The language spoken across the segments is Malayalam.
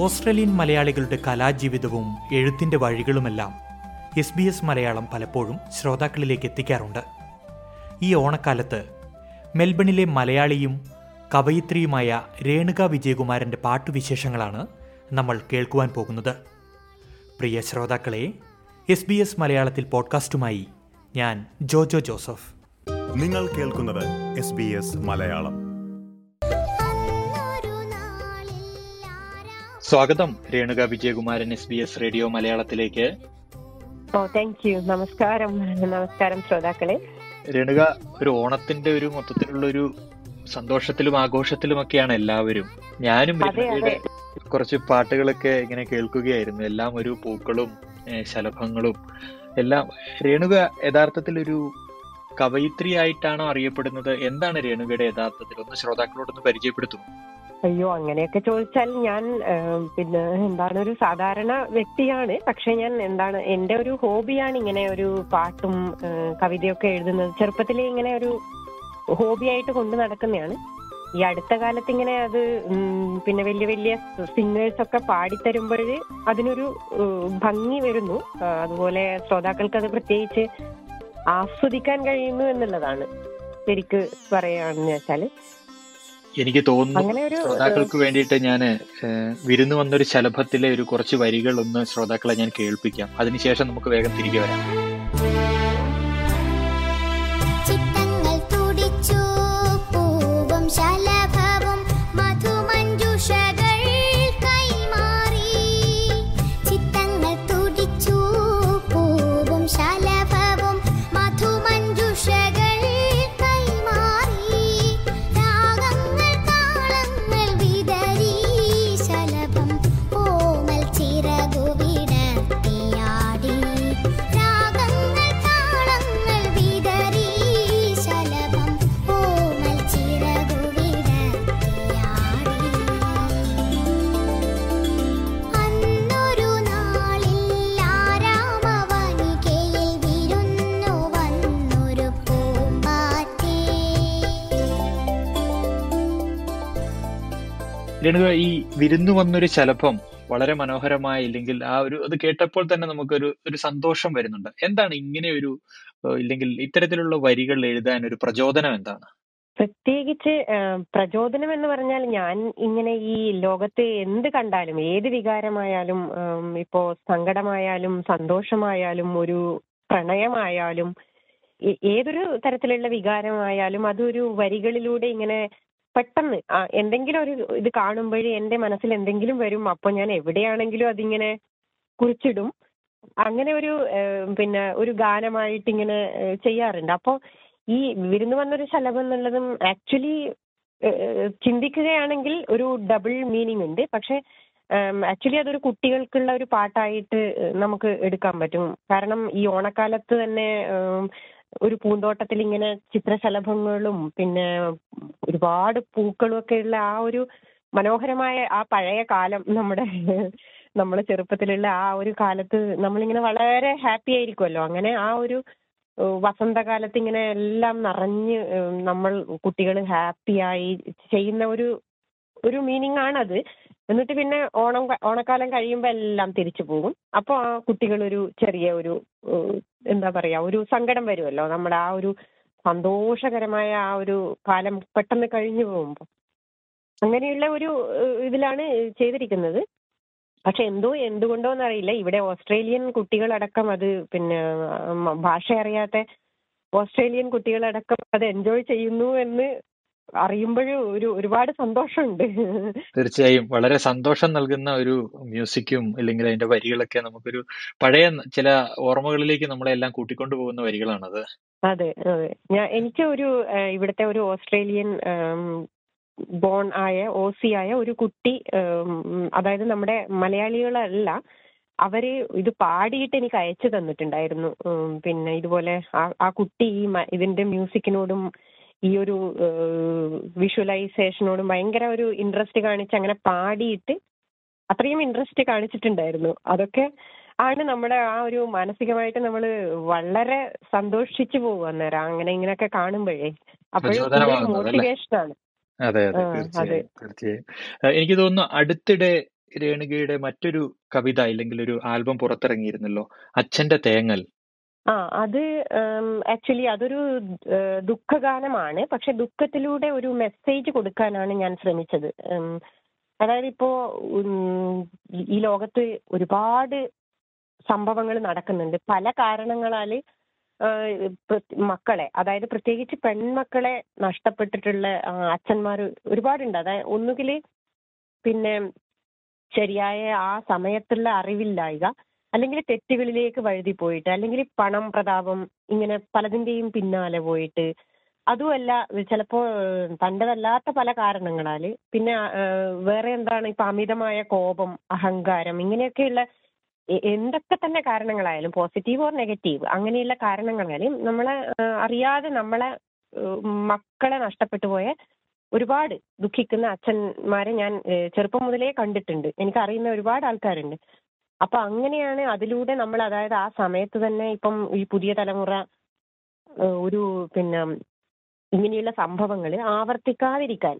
ഓസ്ട്രേലിയൻ മലയാളികളുടെ കലാജീവിതവും എഴുത്തിന്റെ വഴികളുമെല്ലാം എസ് ബി എസ് മലയാളം പലപ്പോഴും ശ്രോതാക്കളിലേക്ക് എത്തിക്കാറുണ്ട്. ഈ ഓണക്കാലത്ത് മെൽബണിലെ മലയാളിയും കവയിത്രിയുമായ രേണുക വിജയകുമാരന്റെ പാട്ടുവിശേഷങ്ങളാണ് നമ്മൾ കേൾക്കുവാൻ പോകുന്നത്. പ്രിയ ശ്രോതാക്കളെ എസ് ബി എസ് മലയാളത്തിൽ പോഡ്കാസ്റ്റുമായി ഞാൻ ജോജോ ജോസഫ്. നിങ്ങൾ കേൾക്കുന്നത് എസ് ബി എസ് മലയാളം. സ്വാഗതം. Renuka Vijayakumaran S B S radio മലയാളത്തിലേക്ക്. ഓ താങ്ക് യു നമസ്കാരം. നമസ്കാരം ശ്രോതാക്കളെ. രേണുക ഒരു ഓണത്തിന്റെ ഒരു മൊത്തത്തിലുള്ള ഒരു സന്തോഷത്തിലും ആഘോഷത്തിലും ആഘോഷത്തിലുമൊക്കെയാണ് എല്ലാവരും. ഞാനും കുറച്ച് പാട്ടുകളൊക്കെ ഇങ്ങനെ കേൾക്കുകയായിരുന്നു. എല്ലാം ഒരു പൂക്കളും ശലഭങ്ങളും എല്ലാം. രേണുക യഥാർത്ഥത്തിൽ ഒരു കവയിത്രി ആയിട്ടാണോ അറിയപ്പെടുന്നത്? എന്താണ് രേണുകയുടെ യഥാർത്ഥത്തിൽ? ഒന്ന് ശ്രോതാക്കളോടൊന്ന് പരിചയപ്പെടുത്തും. അയ്യോ അങ്ങനെയൊക്കെ ചോദിച്ചാൽ ഞാൻ പിന്നെ എന്താണ് ഒരു സാധാരണ വ്യക്തിയാണ്. പക്ഷെ ഞാൻ എന്താണ് എന്റെ ഒരു ഹോബിയാണ് ഇങ്ങനെ ഒരു പാട്ടും കവിതയൊക്കെ എഴുതുന്നത്. ചെറുപ്പത്തിലേ ഇങ്ങനെ ഒരു ഹോബിയായിട്ട് കൊണ്ടു നടക്കുന്നതാണ്. ഈ അടുത്ത കാലത്ത് ഇങ്ങനെ അത് പിന്നെ വലിയ വലിയ സിംഗേഴ്സ് ഒക്കെ പാടിത്തരുമ്പോൾ അതിനൊരു ഭംഗി വരുന്നു. അതുപോലെ ശ്രോതാക്കൾക്ക് അത് പ്രത്യേകിച്ച് ആസ്വദിക്കാൻ കഴിയുന്നു എന്നുള്ളതാണ് ശരിക്ക് പറയുകയാണെന്ന് വെച്ചാൽ. എനിക്ക് തോന്നുന്നു ശ്രോതാക്കൾക്ക് വേണ്ടിയിട്ട് ഞാൻ വിരുന്ന് വന്നൊരു ശലഭത്തിലെ ഒരു കുറച്ച് വരികൾ ഒന്ന് ശ്രോതാക്കളെ ഞാൻ കേൾപ്പിക്കാം. അതിനുശേഷം നമുക്ക് വേഗം തിരികെ വരാം. രേണുക ഈ വിരുന്നു വന്നൊരു ശലഭം വളരെ മനോഹരമായ ഇല്ലെങ്കിൽ ആ ഒരു അത് കേട്ടപ്പോൾ തന്നെ നമുക്കൊരു ഒരു സന്തോഷം വരുന്നുണ്ട്. എന്താണ് ഇങ്ങനെ ഒരു ഇല്ലെങ്കിൽ ഇത്തരത്തിലുള്ള വരികൾ എഴുതാൻ ഒരു പ്രചോദനം എന്താണ്? പ്രത്യേകിച്ച് പ്രചോദനം എന്ന് പറഞ്ഞാൽ ഞാൻ ഇങ്ങനെ ഈ ലോകത്തെ എന്ത് കണ്ടാലും ഏത് വികാരമായാലും ഇപ്പോ സങ്കടമായാലും സന്തോഷമായാലും ഒരു പ്രണയമായാലും ഏതൊരു തരത്തിലുള്ള വികാരമായാലും അതൊരു വരികളിലൂടെ ഇങ്ങനെ പെട്ടെന്ന് എന്തെങ്കിലും ഒരു ഇത് കാണുമ്പോഴേ എന്റെ മനസ്സിൽ എന്തെങ്കിലും വരും. അപ്പൊ ഞാൻ എവിടെയാണെങ്കിലും അതിങ്ങനെ കുറിച്ചിടും. അങ്ങനെ ഒരു പിന്നെ ഒരു ഗാനമായിട്ട് ഇങ്ങനെ ചെയ്യാറുണ്ട്. അപ്പോൾ ഈ വിരുന്ന് വന്നൊരു ശലഭം എന്നുള്ളതും ആക്ച്വലി ചിന്തിക്കുകയാണെങ്കിൽ ഒരു ഡബിൾ മീനിങ് ഉണ്ട്. പക്ഷെ ആക്ച്വലി അതൊരു കുട്ടികൾക്കുള്ള ഒരു പാട്ടായിട്ട് നമുക്ക് എടുക്കാൻ പറ്റും. കാരണം ഈ ഓണക്കാലത്ത് തന്നെ ഒരു പൂന്തോട്ടത്തിൽ ഇങ്ങനെ ചിത്രശലഭങ്ങളും പിന്നെ ഒരുപാട് പൂക്കളും ഒക്കെ ഉള്ള ആ ഒരു മനോഹരമായ ആ പഴയ കാലം നമ്മുടെ നമ്മുടെ ചെറുപ്പത്തിലുള്ള ആ ഒരു കാലത്ത് നമ്മളിങ്ങനെ വളരെ ഹാപ്പി ആയിരിക്കുമല്ലോ അങ്ങനെ ആ ഒരു വസന്തകാലത്ത് ഇങ്ങനെ എല്ലാം നിറഞ്ഞ് നമ്മൾ കുട്ടികൾ ഹാപ്പിയായി ചെയ്യുന്ന ഒരു ഒരു മീനിങ് ആണത് എന്നിട്ട് പിന്നെ ഓണം ഓണക്കാലം കഴിയുമ്പോൾ എല്ലാം തിരിച്ചു പോകും. അപ്പോൾ ആ കുട്ടികൾ ഒരു ചെറിയ ഒരു എന്താ പറയാ ഒരു സങ്കടം വരുമല്ലോ നമ്മുടെ ആ ഒരു സന്തോഷകരമായ ആ ഒരു കാലം പെട്ടെന്ന് കഴിഞ്ഞു പോകുമ്പോൾ അങ്ങനെയുള്ള ഒരു ഇതിലാണ് ചെയ്തിരിക്കുന്നത്. പക്ഷെ എന്തോ എന്തുകൊണ്ടോ എന്നറിയില്ല ഇവിടെ ഓസ്ട്രേലിയൻ കുട്ടികളടക്കം അത് പിന്നെ ഭാഷ അറിയാത്ത ഓസ്ട്രേലിയൻ കുട്ടികളടക്കം അത് എൻജോയ് ചെയ്യുന്നു എന്ന് അറിയുമ്പോഴും ഒരു ഒരുപാട് സന്തോഷമുണ്ട്. തീർച്ചയായും. വളരെ സന്തോഷം നൽകുന്ന ഒരു മ്യൂസിക്കും അല്ലെങ്കിൽ അതിന്റെ വരികളൊക്കെ നമുക്കൊരു പഴയ ചില ഓർമ്മകളിലേക്ക് നമ്മളെ എല്ലാം കൂട്ടിക്കൊണ്ടു പോകുന്ന വരികളാണത്. അതെ അതെ. ഞാൻ എനിക്ക് ഒരു ഇവിടുത്തെ ഒരു ഓസ്ട്രേലിയൻ ബോൺ ആയ ഓസി ആയ ഒരു കുട്ടി അതായത് നമ്മുടെ മലയാളികളല്ല അവർ ഇത് പാടിയിട്ട് എനിക്ക് അയച്ചു തന്നിട്ടുണ്ടായിരുന്നു. പിന്നെ ഇതുപോലെ ആ കുട്ടി ഈ ഇതിന്റെ മ്യൂസിക്കിനോടും ഈ ഒരു വിഷ്വലൈസേഷനോട് ഭയങ്കര ഒരു ഇൻട്രസ്റ്റ് കാണിച്ച് അങ്ങനെ പാടിയിട്ട് അത്രയും ഇൻട്രസ്റ്റ് കാണിച്ചിട്ടുണ്ടായിരുന്നു. അതൊക്കെ ആണ് നമ്മുടെ ആ ഒരു മാനസികമായിട്ട് നമ്മൾ വളരെ സന്തോഷിച്ചു പോകും അന്നേരം. അങ്ങനെ ഇങ്ങനെയൊക്കെ കാണുമ്പോഴേ. അപ്പോഴും? മോട്ടിവേഷൻ ആണ് അതെ അതെ. തീർച്ചയായും എനിക്ക് തോന്നുന്നു അടുത്തിടെ രേണുകയുടെ മറ്റൊരു കവിത അല്ലെങ്കിൽ ഒരു ആൽബം പുറത്തിറങ്ങിയിരുന്നല്ലോ. അച്ഛന്റെ തേങ്ങൽ. ആ അത് ആക്ച്വലി അതൊരു ദുഃഖഗാനമാണ്. പക്ഷെ ദുഃഖത്തിലൂടെ ഒരു മെസ്സേജ് കൊടുക്കാനാണ് ഞാൻ ശ്രമിച്ചത്. അതായത് ഇപ്പോ ഈ ലോകത്ത് ഒരുപാട് സംഭവങ്ങൾ നടക്കുന്നുണ്ട്. പല കാരണങ്ങളാൽ മക്കളെ അതായത് പ്രത്യേകിച്ച് പെൺമക്കളെ നഷ്ടപ്പെട്ടിട്ടുള്ള അച്ഛന്മാർ ഒരുപാടുണ്ട്. അതായത് ഒന്നുകിൽ പിന്നെ ശരിയായ ആ സമയത്തുള്ള അറിവില്ലായ്ക അല്ലെങ്കിൽ തെറ്റുകളിലേക്ക് വഴുതി പോയിട്ട് അല്ലെങ്കിൽ പണം പ്രതാപം ഇങ്ങനെ പലതിന്റെയും പിന്നാലെ പോയിട്ട് അതുമല്ല ചിലപ്പോ ഏഹ്, തന്റെതല്ലാത്ത പല കാരണങ്ങളാൽ പിന്നെ വേറെ എന്താണ് ഇപ്പൊ അമിതമായ കോപം അഹങ്കാരം ഇങ്ങനെയൊക്കെയുള്ള എന്തൊക്കെ തന്നെ കാരണങ്ങളായാലും പോസിറ്റീവ് ഓർ നെഗറ്റീവ് അങ്ങനെയുള്ള കാരണങ്ങളായാലും നമ്മളെ അറിയാതെ നമ്മളെ മക്കളെ നഷ്ടപ്പെട്ടു പോയ ഒരുപാട് ദുഃഖിക്കുന്ന അച്ഛന്മാരെ ഞാൻ ചെറുപ്പം മുതലേ കണ്ടിട്ടുണ്ട്. എനിക്ക് അറിയുന്ന ഒരുപാട് ആൾക്കാരുണ്ട്. അപ്പൊ അങ്ങനെയാണ് അതിലൂടെ നമ്മൾ അതായത് ആ സമയത്ത് തന്നെ ഇപ്പം ഈ പുതിയ തലമുറ ഒരു പിന്നെ ഇങ്ങനെയുള്ള സംഭവങ്ങൾ ആവർത്തിക്കാതിരിക്കാൻ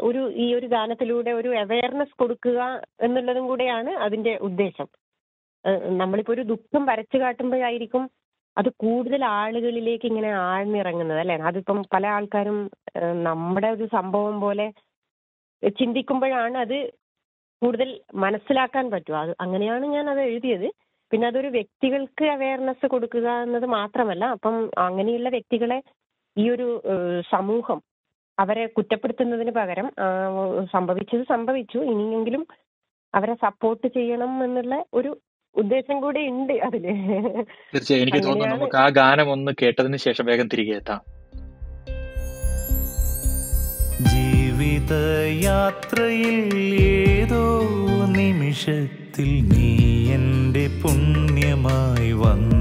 ഒരു ഈ ഒരു ഗാനത്തിലൂടെ ഒരു അവയർനെസ് കൊടുക്കുക എന്നുള്ളതും കൂടെയാണ് അതിന്റെ ഉദ്ദേശം. നമ്മളിപ്പോ ഒരു ദുഃഖം വരച്ചു കാട്ടുമ്പോഴായിരിക്കും അത് കൂടുതൽ ആളുകളിലേക്ക് ഇങ്ങനെ ആഴ്ന്നിറങ്ങുന്നത് അല്ലെ? അതിപ്പം പല ആൾക്കാരും നമ്മുടെ ഒരു സംഭവം പോലെ ചിന്തിക്കുമ്പോഴാണ് അത് കൂടുതൽ മനസ്സിലാക്കാൻ പറ്റും. അത് അങ്ങനെയാണ് ഞാൻ അത് എഴുതിയത്. പിന്നെ അതൊരു വ്യക്തികൾക്ക് അവയർനെസ് കൊടുക്കുക എന്നത് മാത്രമല്ല അപ്പം അങ്ങനെയുള്ള വ്യക്തികളെ ഈ ഒരു സമൂഹം അവരെ കുറ്റപ്പെടുത്തുന്നതിന് പകരം സംഭവിച്ചത് സംഭവിച്ചു. ഇനിയെങ്കിലും അവരെ സപ്പോർട്ട് ചെയ്യണം എന്നുള്ള ഒരു ഉദ്ദേശം കൂടി ഉണ്ട് അതിൽ. തീർച്ചയായും. എനിക്ക് തോന്നുന്നു നമുക്ക് ആ ഗാനം ഒന്ന് കേട്ടതിന് ശേഷം വേഗം തിരികെ എത്താം. ജീവിതയാത്രയിൽ ഏതോ നിമിഷത്തിൽ നീ എന്റെ പുണ്യമായി വന്നു.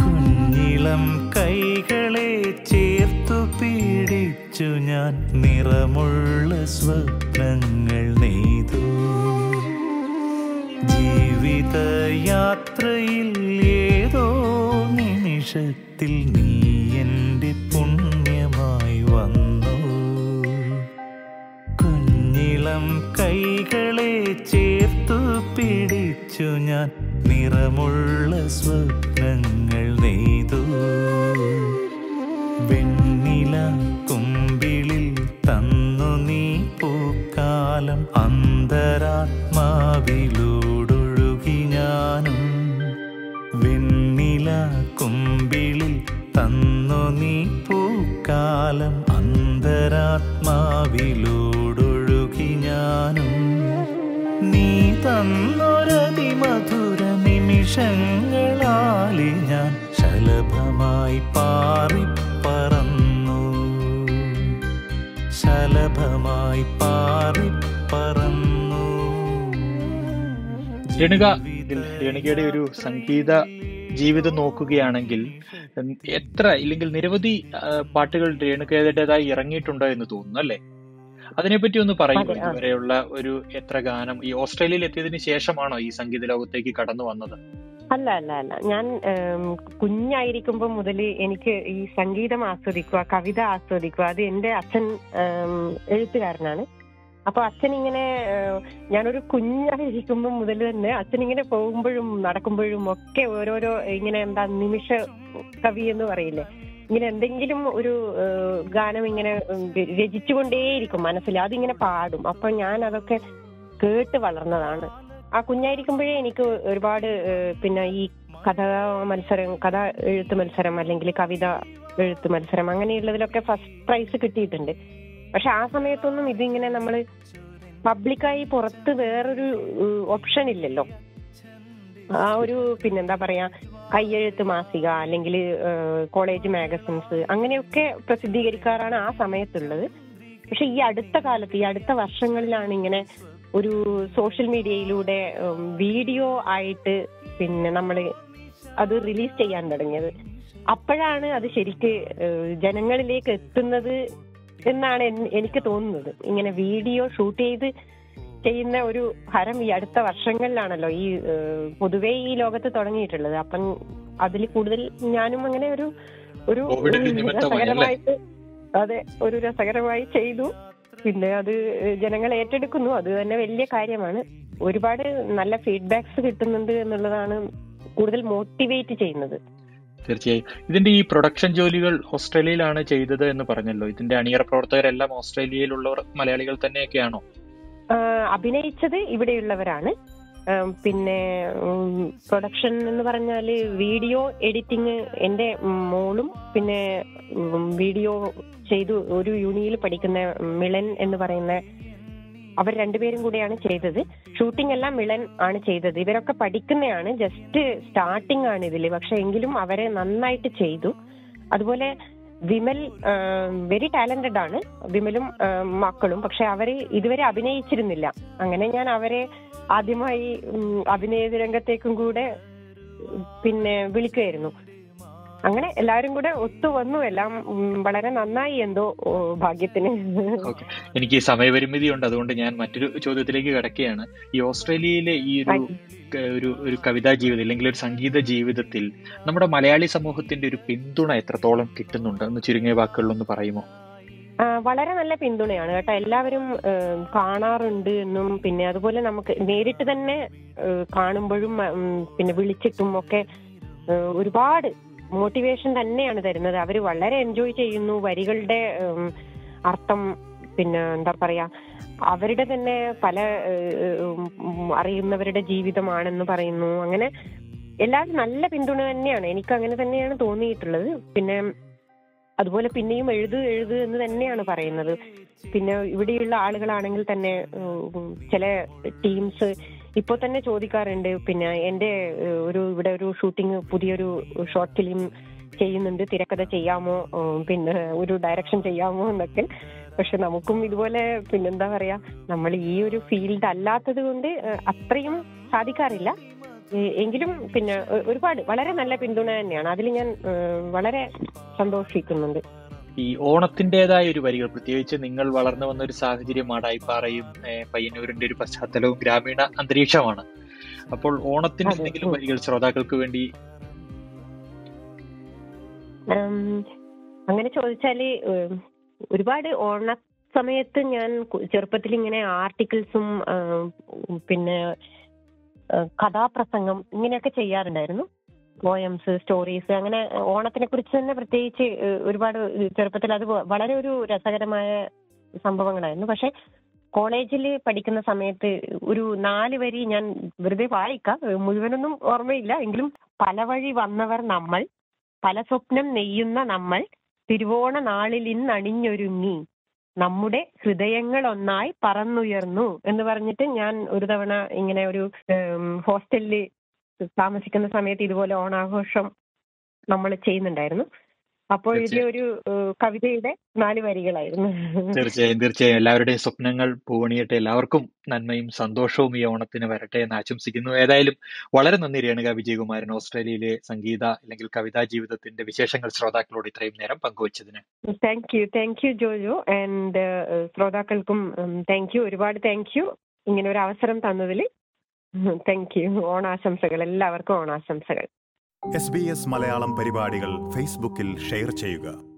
കുഞ്ഞിളം കൈകളെ ചേർത്തു പീഡിച്ചു ഞാൻ നിറമുള്ള സ്വപ്നങ്ങൾ നെയ്തു. ജീവിതയാത്രയിൽ ഏതോ നിമിഷത്തിൽ നീ എന്റെ പുണ്യമായി പിടിച്ചു ഞാൻ നിറമുള്ള സ്വപ്നങ്ങൾ നെയ്തു. വെണ്ണില കുമ്പിളിൽ തന്നു നീ പൂക്കാലം അന്തരാത്മാവിലൂടൊഴുകി നിമിഷങ്ങളാലി ഞാൻ ശലഭമായി പാറിപ്പറന്നു ശലഭമായി പാറിപ്പറന്നു പറന്നു. രണുക രണുകയുടെ ഒരു സംഗീത ജീവിതം നോക്കുകയാണെങ്കിൽ എത്ര ഇല്ലെങ്കിൽ നിരവധി പാട്ടുകൾ രേണുകേതയുടേതായി ഇറങ്ങിയിട്ടുണ്ടോ എന്ന് തോന്നുന്നു അല്ലേ? അതിനെപ്പറ്റി ഒന്ന് പറയുമോ ഇതുവരെയുള്ള ഒരു എത്ര ഗാനം ഈ ഓസ്ട്രേലിയയിൽ എത്തിയതിനു ശേഷമാണോ ഈ സംഗീത ലോകത്തേക്ക് കടന്നു വന്നത്? അല്ല അല്ല അല്ല. ഞാൻ കുഞ്ഞായിരിക്കുമ്പോൾ മുതൽ എനിക്ക് ഈ സംഗീതം ആസ്വദിക്കുക കവിത ആസ്വദിക്കുക അത് എന്റെ അച്ഛൻ എഴുത്തുകാരനാണ്. അപ്പൊ അച്ഛൻ ഇങ്ങനെ ഞാനൊരു കുഞ്ഞായിരിക്കുമ്പോൾ മുതൽ തന്നെ അച്ഛൻ ഇങ്ങനെ പോകുമ്പോഴും നടക്കുമ്പോഴും ഒക്കെ ഓരോരോ ഇങ്ങനെ എന്താ നിമിഷ കവി എന്ന് പറയില്ലേ? ഇങ്ങനെ എന്തെങ്കിലും ഒരു ഗാനം ഇങ്ങനെ രചിച്ചുകൊണ്ടേയിരിക്കും മനസ്സിൽ. അതിങ്ങനെ പാടും. അപ്പൊ ഞാൻ അതൊക്കെ കേട്ട് വളർന്നതാണ്. ആ കുഞ്ഞായിരിക്കുമ്പോഴേ എനിക്ക് ഒരുപാട് പിന്നെ ഈ കഥ മത്സരം കഥ എഴുത്ത് മത്സരം അല്ലെങ്കിൽ കവിത എഴുത്ത് മത്സരം അങ്ങനെയുള്ളതിലൊക്കെ ഫസ്റ്റ് പ്രൈസ് കിട്ടിയിട്ടുണ്ട്. പക്ഷെ ആ സമയത്തൊന്നും ഇതിങ്ങനെ നമ്മൾ പബ്ലിക്കായി പുറത്ത് വേറൊരു ഓപ്ഷൻ ഇല്ലല്ലോ. ആ ഒരു പിന്നെന്താ പറയാ കയ്യെഴുത്ത് മാസിക അല്ലെങ്കിൽ കോളേജ് മാഗസിൻസ് അങ്ങനെയൊക്കെ പ്രസിദ്ധീകരിക്കാറാണ് ആ സമയത്തുള്ളത്. പക്ഷെ ഈ അടുത്ത കാലത്ത് ഈ അടുത്ത വർഷങ്ങളിലാണ് ഇങ്ങനെ ഒരു സോഷ്യൽ മീഡിയയിലൂടെ വീഡിയോ ആയിട്ട് പിന്നെ നമ്മൾ അത് റിലീസ് ചെയ്യാൻ തുടങ്ങിയത്. അപ്പോഴാണ് അത് ശരിക്ക് ജനങ്ങളിലേക്ക് എത്തുന്നത് എന്നാണ് എനിക്ക് തോന്നുന്നത്. ഇങ്ങനെ വീഡിയോ ഷൂട്ട് ചെയ്ത് ചെയ്യുന്ന ഒരു ഹരം ഈ അടുത്ത വർഷങ്ങളിലാണല്ലോ ഈ പൊതുവേ ഈ ലോകത്ത് തുടങ്ങിയിട്ടുള്ളത്. അപ്പം അതിൽ കൂടുതൽ ഞാനും അങ്ങനെ ഒരു ഒരു? രസകരമായിട്ട് അതെ ഒരു രസകരമായി ചെയ്തു. പിന്നെ അത് ജനങ്ങൾ ഏറ്റെടുക്കുന്നു. അത് തന്നെ വലിയ കാര്യമാണ്. ഒരുപാട് നല്ല ഫീഡ്ബാക്സ് കിട്ടുന്നുണ്ട് എന്നുള്ളതാണ് കൂടുതൽ മോട്ടിവേറ്റ് ചെയ്യുന്നത്. തീർച്ചയായും. ഇതിന്റെ ഈ പ്രൊഡക്ഷൻ ജോലികൾ ഓസ്ട്രേലിയയിലാണ് ചെയ്തത് എന്ന് പറഞ്ഞല്ലോ. ഇതിന്റെ അണിയറ പ്രവർത്തകരെല്ലാം ഓസ്ട്രേലിയയിലുള്ളവർ മലയാളികൾ തന്നെയൊക്കെയാണോ? അഭിനയിച്ചത് ഇവിടെയുള്ളവരാണ്. പിന്നെ പ്രൊഡക്ഷൻ എന്ന് പറഞ്ഞാൽ വീഡിയോ എഡിറ്റിംഗ് എന്റെ മോളും പിന്നെ വീഡിയോ ചെയ്തു ഒരു യൂണിയിൽ പഠിക്കുന്ന മിളൻ എന്ന് പറയുന്ന അവർ രണ്ടുപേരും കൂടെയാണ് ചെയ്തത്. ഷൂട്ടിംഗ് എല്ലാം മിളൻ ആണ് ചെയ്തത്. ഇവരൊക്കെ പഠിക്കുന്നതാണ് ജസ്റ്റ് സ്റ്റാർട്ടിംഗ് ആണ് ഇതിൽ പക്ഷെ എങ്കിലും അവരെ നന്നായിട്ട് ചെയ്തു. അതുപോലെ വിമൽ വെരി ടാലന്റഡ് ആണ്. വിമലും മക്കളും. പക്ഷെ അവരെ ഇതുവരെ അഭിനയിച്ചിരുന്നില്ല. അങ്ങനെ ഞാൻ അവരെ ആദ്യമായി അഭിനയ രംഗത്തേക്കും കൂടെ പിന്നെ വിളിക്കുകയായിരുന്നു അങ്ങനെ എല്ലാരും കൂടെ ഒത്തു വന്നു. എല്ലാം വളരെ നന്നായി എന്തോ ഭാഗ്യത്തിന്. എനിക്ക് സമയപരിമിതി ഉണ്ട്. അതുകൊണ്ട് ഞാൻ മറ്റൊരു ചോദ്യത്തിലേക്ക് കിടക്കുകയാണ്. ഈ ഓസ്ട്രേലിയയിലെ ഈ ഒരു ഒരു ഒരു കവിതാ ജീവിതം അല്ലെങ്കിൽ ഒരു സംഗീത ജീവിതത്തിൽ നമ്മുടെ മലയാളി സമൂഹത്തിന്റെ ഒരു പിന്തുണ എത്രത്തോളം കിട്ടുന്നുണ്ട്? എന്ന് ചുരുങ്ങിയ വാക്കുകളിലൊന്ന് പറയുമോ? വളരെ നല്ല പിന്തുണയാണ് കേട്ടോ. എല്ലാവരും കാണാറുണ്ട് എന്നും. പിന്നെ അതുപോലെ നമുക്ക് നേരിട്ട് തന്നെ കാണുമ്പോഴും പിന്നെ വിളിച്ചിട്ടും ഒക്കെ ഒരുപാട് മോട്ടിവേഷൻ തന്നെയാണ് തരുന്നത്. അവർ വളരെ എൻജോയ് ചെയ്യുന്നു. വരികളുടെ അർത്ഥം പിന്നെ എന്താ പറയാ അവരുടെ തന്നെ പല അറിയുന്നവരുടെ ജീവിതമാണെന്ന് പറയുന്നു. അങ്ങനെ എല്ലാവരും നല്ല പിന്തുണ തന്നെയാണ്. എനിക്ക് അങ്ങനെ തന്നെയാണ് തോന്നിയിട്ടുള്ളത്. പിന്നെ അതുപോലെ പിന്നെയും എഴുതു എഴുതു എന്ന് തന്നെയാണ് പറയുന്നത്. പിന്നെ ഇവിടെയുള്ള ആളുകളാണെങ്കിൽ തന്നെ ചില ടീംസ് ഇപ്പൊ തന്നെ ചോദിക്കാറുണ്ട്. പിന്നെ എന്റെ ഒരു ഇവിടെ ഒരു ഷൂട്ടിംഗ് പുതിയൊരു ഷോർട്ട് ഫിലിം ചെയ്യുന്നുണ്ട്. തിരക്കഥ ചെയ്യാമോ? പിന്നെ ഒരു ഡയറക്ഷൻ ചെയ്യാമോ എന്നൊക്കെ. പക്ഷെ നമുക്കും ഇതുപോലെ പിന്നെന്താ പറയാ നമ്മൾ ഈ ഒരു ഫീൽഡ് അല്ലാത്തത് കൊണ്ട് അത്രയും സാധിക്കാറില്ല. എങ്കിലും പിന്നെ ഒരുപാട് വളരെ നല്ല പിന്തുണ തന്നെയാണ്. അതിൽ ഞാൻ വളരെ സന്തോഷിക്കുന്നുണ്ട്. ഈ ഓണത്തിന്റെതായ ഒരു വരികൾ. പ്രത്യേകിച്ച് നിങ്ങൾ വളർന്നു വന്ന ഒരു സാഹചര്യം മാടായിപ്പാറയും പയ്യന്നൂരിന്റെ ഒരു പശ്ചാത്തലവും ഗ്രാമീണ അന്തരീക്ഷമാണ്. അപ്പോൾ ഓണത്തിന് എന്തെങ്കിലും. വരികൾ ശ്രോതാക്കൾക്ക് വേണ്ടി? അങ്ങനെ ചോദിച്ചാൽ ഒരുപാട് ഓണ സമയത്ത് ഞാൻ ചെറുപ്പത്തിൽ ഇങ്ങനെ ആർട്ടിക്കിൾസും പിന്നെ കഥാപ്രസംഗം ഇങ്ങനെയൊക്കെ ചെയ്യാറുണ്ടായിരുന്നു. പോയംസ് സ്റ്റോറീസ് അങ്ങനെ ഓണത്തിനെ കുറിച്ച് തന്നെ പ്രത്യേകിച്ച് ഒരുപാട് ചെറുപ്പത്തിൽ അത് വളരെ ഒരു രസകരമായ സംഭവങ്ങളായിരുന്നു. പക്ഷെ കോളേജിൽ പഠിക്കുന്ന സമയത്ത് ഒരു നാല് വരി ഞാൻ വെറുതെ വായിക്കാം. മുഴുവനൊന്നും ഓർമ്മയില്ല. എങ്കിലും പല വഴി വന്നവർ നമ്മൾ പല സ്വപ്നം നെയ്യുന്ന നമ്മൾ തിരുവോണ നാളിൽ ഇന്നണിഞ്ഞൊരുങ്ങി നമ്മുടെ ഹൃദയങ്ങൾ ഒന്നായി പറന്നുയർന്നു എന്ന് പറഞ്ഞിട്ട് ഞാൻ ഒരു തവണ ഇങ്ങനെ ഒരു ഹോസ്റ്റലിൽ താമസിക്കുന്ന സമയത്ത് ഇതുപോലെ ഓണാഘോഷം നമ്മൾ ചെയ്യുന്നുണ്ടായിരുന്നു. അപ്പോൾ ഇതിലെ ഒരു കവിതയുടെ നാല് വരികളായിരുന്നു. തീർച്ചയായും തീർച്ചയായും. എല്ലാവരുടെയും സ്വപ്നങ്ങൾ പൂവണിയട്ടെ. എല്ലാവർക്കും നന്മയും സന്തോഷവും ഈ ഓണത്തിന് വരട്ടെ എന്ന് ആശംസിക്കുന്നു. ഏതായാലും വളരെ നന്ദി രേണുക വിജയകുമാരൻ. ഓസ്ട്രേലിയയിലെ സംഗീത അല്ലെങ്കിൽ കവിതാ ജീവിതത്തിന്റെ വിശേഷങ്ങൾ ശ്രോതാക്കളോട് ഇത്രയും നേരം പങ്കുവച്ചതിന്. Thank you thank you Jojo. And ശ്രോതാക്കൾക്കും താങ്ക് യു ഒരുപാട് താങ്ക് യു ഇങ്ങനെ ഒരു അവസരം തന്നതിൽ താങ്ക് യു ഓണാശംസകൾ. എല്ലാവർക്കും ഓണാശംസകൾ. എസ് ബി എസ് മലയാളം പരിപാടികൾ ഫേസ്ബുക്കിൽ ഷെയർ ചെയ്യുക.